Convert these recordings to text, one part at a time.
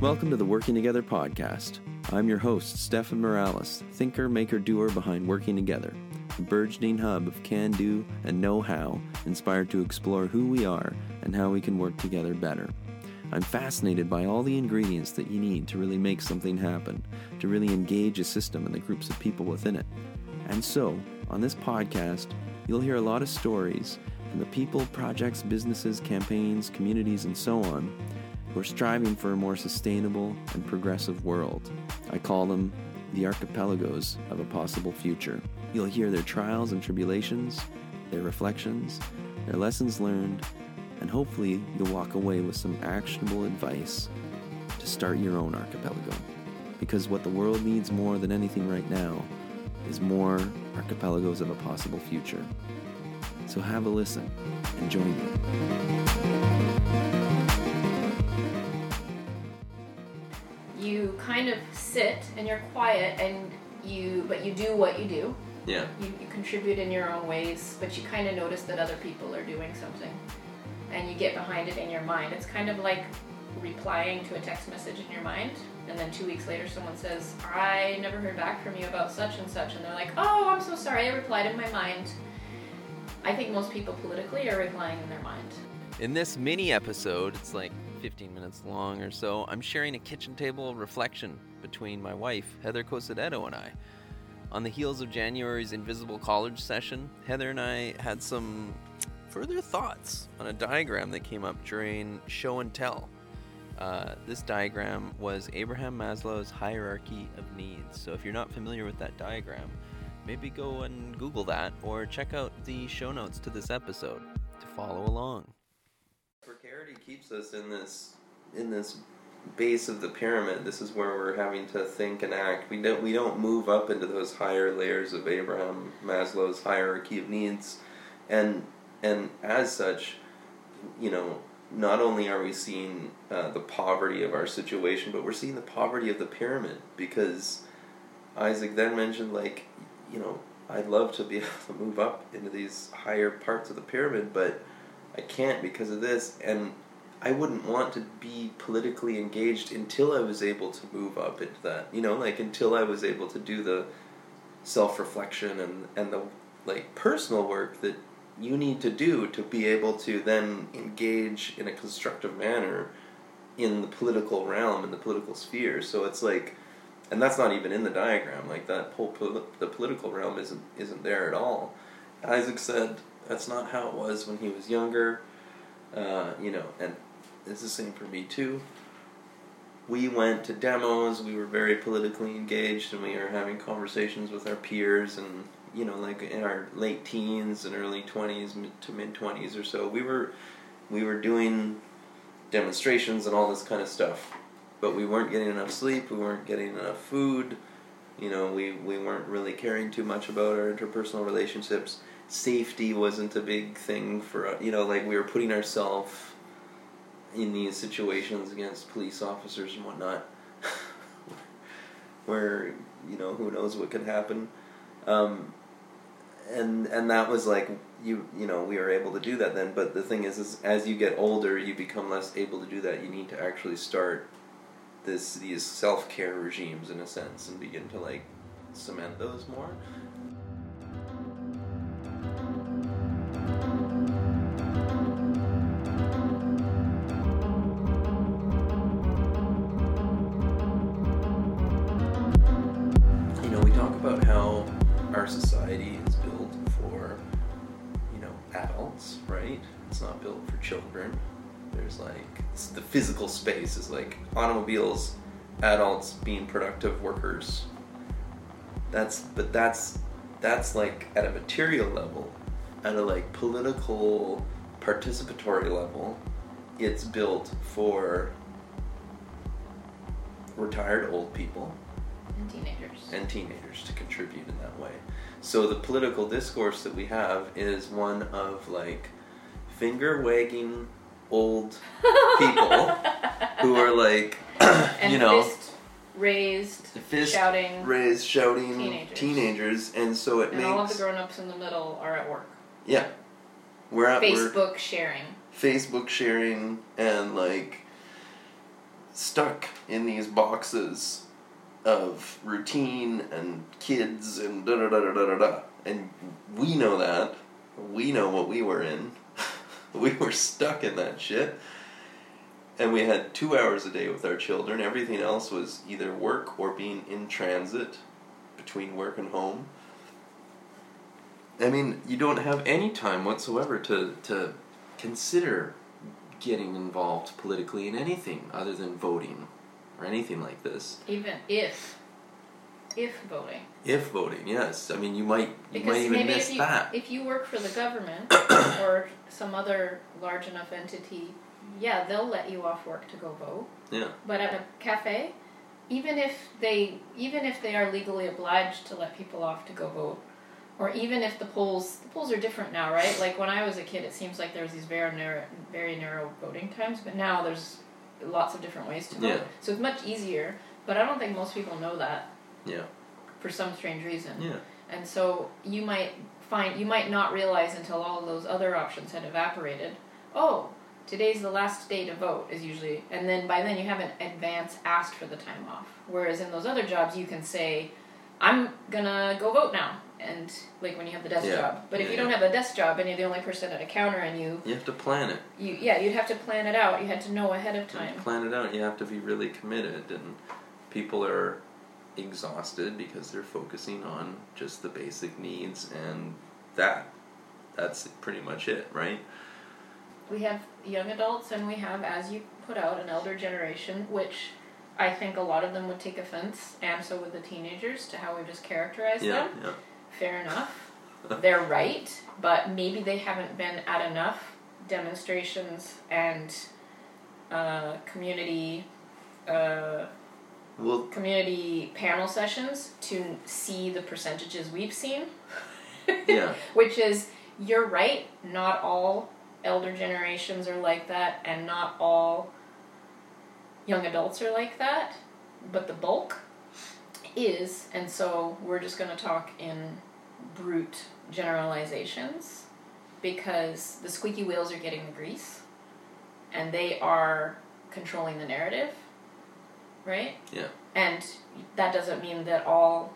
Welcome to the Working Together podcast. I'm your host, Stefan Morales, thinker, maker, doer behind Working Together, a burgeoning hub of can do and know how, inspired to explore who we are and how we can work together better. I'm fascinated by all the ingredients that you need to really make something happen, to really engage a system and the groups of people within it. And so, on this podcast, you'll hear a lot of stories from the people, projects, businesses, campaigns, communities, and so on who are striving for a more sustainable and progressive world. I call them the archipelagos of a possible future. You'll hear their trials and tribulations, their reflections, their lessons learned, and hopefully you'll walk away with some actionable advice to start your own archipelago. Because what the world needs more than anything right now is more archipelagos of a possible future. So have a listen and join me. You kind of sit and you're quiet and you but you do what you do. Yeah. you, you contribute in your own ways but you kind of notice that other people are doing something. And you get behind it in your mind. It's kind of like replying to a text message in your mind and then two weeks later someone says i never heard back from you about such and such and they're like oh i'm so sorry i replied in my mind. I think most people politically are replying in their mind. In this mini episode, it's like 15 minutes long or so, I'm sharing a kitchen table reflection between my wife, Heather Cosidetto, and I. On the heels of January's Invisible College session, Heather and I had some further thoughts on a diagram that came up during show and tell. Uh, this diagram was Abraham Maslow's hierarchy of needs. So if you're not familiar with that diagram, maybe go and Google that or check out the show notes to this episode to follow along. Precarity keeps us in this in this base of the pyramid. This is where we're having to think and act. We don't we don't move up into those higher layers of Abraham Maslow's hierarchy of needs, and and as such, you know, not only are we seeing uh, the poverty of our situation, but we're seeing the poverty of the pyramid because Isaac then mentioned like, you know, I'd love to be able to move up into these higher parts of the pyramid, but I can't because of this, and I wouldn't want to be politically engaged until I was able to move up into that. You know, like until I was able to do the self reflection and and the like personal work that you need to do to be able to then engage in a constructive manner in the political realm in the political sphere. So it's like, and that's not even in the diagram. Like that whole pol- the political realm isn't isn't there at all. Isaac said that's not how it was when he was younger. Uh, you know, and it's the same for me too. We went to demos. We were very politically engaged, and we were having conversations with our peers, and you know, like in our late teens and early twenties to mid twenties or so, we were we were doing demonstrations and all this kind of stuff. But we weren't getting enough sleep. We weren't getting enough food. You know, we we weren't really caring too much about our interpersonal relationships. Safety wasn't a big thing for us. You know, like we were putting ourselves in these situations against police officers and whatnot, where you know who knows what could happen, um, and and that was like you you know we were able to do that then. But the thing is, is as you get older, you become less able to do that. You need to actually start this these self care regimes in a sense and begin to like cement those more. You know, we talk about how our society is built for, you know, adults, right? It's not built for children. There's like the physical space is like automobiles, adults being productive workers. That's but that's that's like at a material level, at a like political participatory level, it's built for retired old people and teenagers and teenagers to contribute in that way. So the political discourse that we have is one of like finger wagging old people who are like you know fist raised fist shouting raised shouting Teenagers. teenagers, and so it and all of the grown-ups in the middle are at work yeah we're at facebook sharing Facebook sharing and like stuck in these boxes of routine and kids and da da da da da da. And we know that. We know what we were in. we were stuck in that shit. And we had two hours a day with our children. Everything else was either work or being in transit between work and home. I mean, you don't have any time whatsoever to, to consider getting involved politically in anything other than voting or anything like this. Even if, if voting. If voting, yes. I mean, you might you Because might even maybe miss if you, that. if you work for the government or some other large enough entity, yeah, they'll let you off work to go vote. Yeah. But at a cafe, even if they even if they are legally obliged to let people off to go vote, or even if the polls the polls are different now, right? Like when I was a kid, it seems like there was these very narrow very narrow voting times, but now there's lots of different ways to vote. Yeah. So it's much easier. But I don't think most people know that Yeah. for some strange reason. Yeah. And so you might find you might not realize until all of those other options had evaporated. Oh, today's the last day to vote is usually and then by then you haven't advance asked for the time off. Whereas in those other jobs you can say, I'm gonna go vote now and like when you have the desk Yeah. job. But if Yeah, you don't have a desk job and you're the only person at a counter and you You have to plan it. you yeah, you'd have to plan it out. You had to know ahead of time. to plan it out. You have to be really committed, and people are exhausted because they're focusing on just the basic needs and that. That's pretty much it, right? we have young adults and we have, as you put out, an elder generation, which I think a lot of them would take offense, and so would the teenagers, to how we just characterize Yeah, them. yeah. Fair enough. They're right, but maybe they haven't been at enough demonstrations and uh, community uh, Well, community panel sessions to see the percentages we've seen. Yeah. Which is, you're right, not all elder generations are like that, and not all young adults are like that, but the bulk is, and so we're just going to talk in brute generalizations because the squeaky wheels are getting the grease and they are controlling the narrative, right? Yeah. And that doesn't mean that all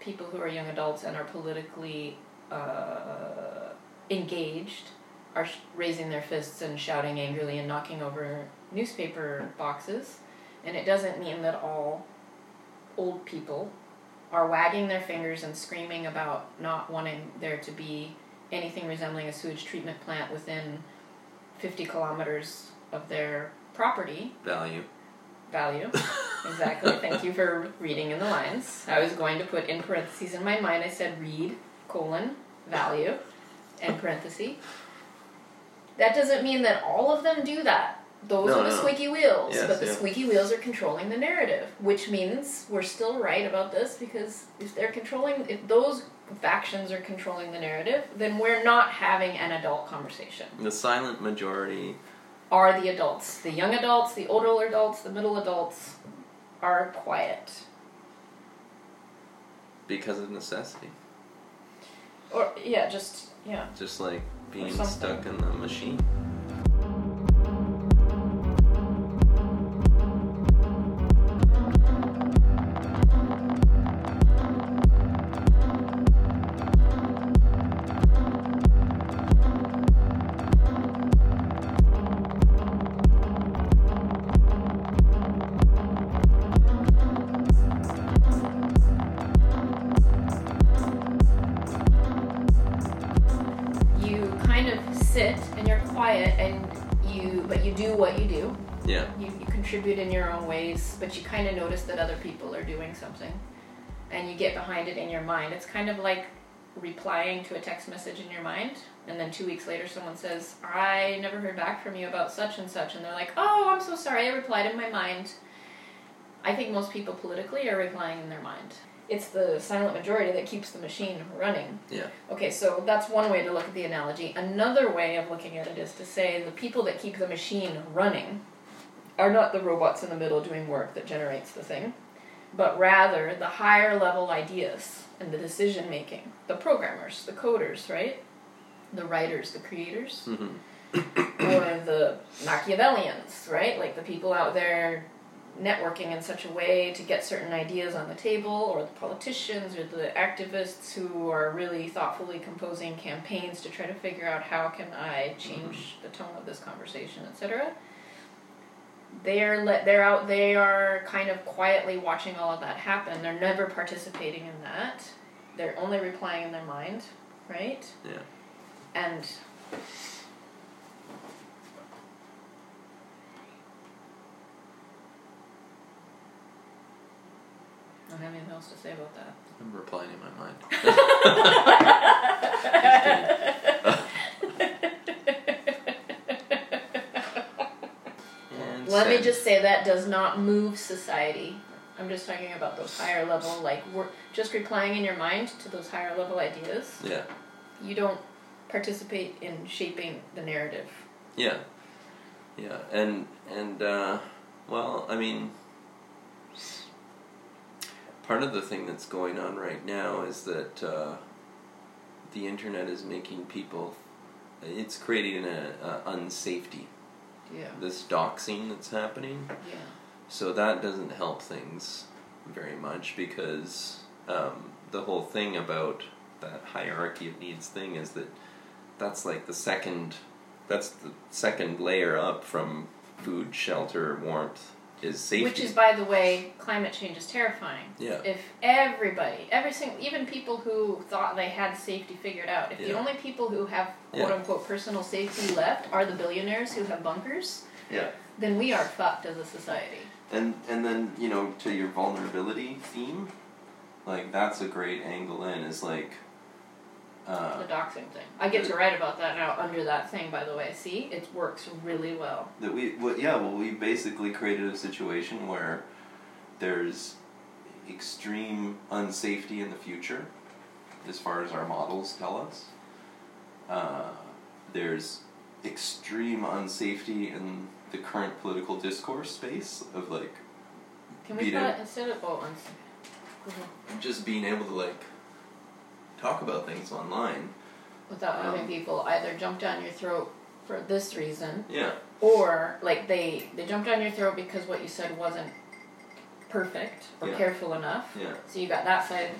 people who are young adults and are politically uh, engaged are sh- raising their fists and shouting angrily and knocking over newspaper boxes. And it doesn't mean that all old people are wagging their fingers and screaming about not wanting there to be anything resembling a sewage treatment plant within 50 kilometers of their property value. Value. Exactly. Thank you for reading in the lines. I was going to put in parentheses in my mind. I said read colon value and parenthesis. That doesn't mean that all of them do that. Those No, are the no. squeaky wheels, Yes, but the yeah. squeaky wheels are controlling the narrative, which means we're still right about this because if they're controlling, if those factions are controlling the narrative, then we're not having an adult conversation The silent majority. Are the adults. The young adults, the older adults, the middle adults are quiet. Because of necessity. Or yeah, just yeah. Just like being stuck in the machine. But you do what you do. Yeah. You, you contribute in your own ways, but you kind of notice that other people are doing something. And you get behind it in your mind. It's kind of like replying to a text message in your mind, and then two weeks later someone says, I never heard back from you about such and such, and they're like, Oh, I'm so sorry, I replied in my mind. I think most people politically are replying in their mind. It's the silent majority that keeps the machine running. Yeah. Okay, so that's one way to look at the analogy. Another way of looking at it is to say the people that keep the machine running are not the robots in the middle doing work that generates the thing, but rather the higher level ideas and the decision making. The programmers, the coders, right? The writers, the creators hmm or the Machiavellians, right? Like the people out there networking in such a way to get certain ideas on the table, or the politicians or the activists who are really thoughtfully composing campaigns to try to figure out how can I change mm-hmm. the tone of this conversation, etc. They're let they're out they are kind of quietly watching all of that happen. They're never participating in that. They're only replying in their mind, right? Yeah. And have anything else to say about that. I'm replying in my mind. And Let me just say that does not move society. I'm just talking about those higher level, like we're just replying in your mind to those higher level ideas. Yeah. You don't participate in shaping the narrative. Yeah. Yeah. And and uh, well, I mean, part of the thing that's going on right now is that uh, the internet is making people. It's creating a, a unsafety. Yeah. This doxing that's happening. Yeah. So that doesn't help things very much because um, the whole thing about that hierarchy of needs thing is that that's like the second that's the second layer up from food, shelter, warmth is safety. Which is, by the way, climate change is terrifying. Yeah. If everybody, every single, even people who thought they had safety figured out, if the only people who have quote Yeah. unquote personal safety left are the billionaires who have bunkers, yeah. then we are fucked as a society. And and then, you know, to your vulnerability theme, like that's a great angle in is like uh, The doxing thing. I get to write about that now under that thing, by the way. See, it works really well. that we well, yeah well we basically created a situation where there's extreme unsafety in the future as far as our models tell us uh, there's extreme unsafety in the current political discourse space of like Can we Beat put it. instead of oh, uns- just being able to like talk about things online without having Um, people either jump down your throat for this reason yeah or like they they jumped down your throat because what you said wasn't perfect or Yeah. careful enough. yeah So you got that side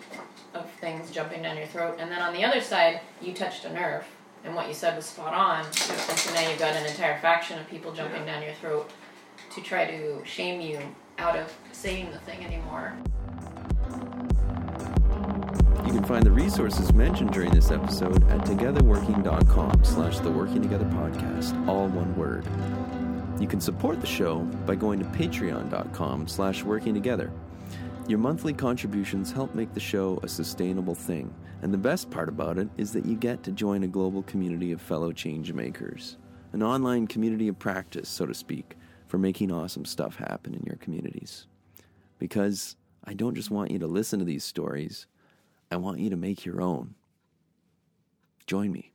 of things jumping down your throat, and then on the other side, you touched a nerve, and what you said was spot on. And so now you've got an entire faction of people jumping Yeah. down your throat to try to shame you out of saying the thing anymore. Find the resources mentioned during this episode at togetherworking.com slash the Working Together Podcast, all one word. You can support the show by going to patreon.com slash working together. Your monthly contributions help make the show a sustainable thing, and the best part about it is that you get to join a global community of fellow change makers, an online community of practice, so to speak, for making awesome stuff happen in your communities. Because I don't just want you to listen to these stories, I want you to make your own. Join me.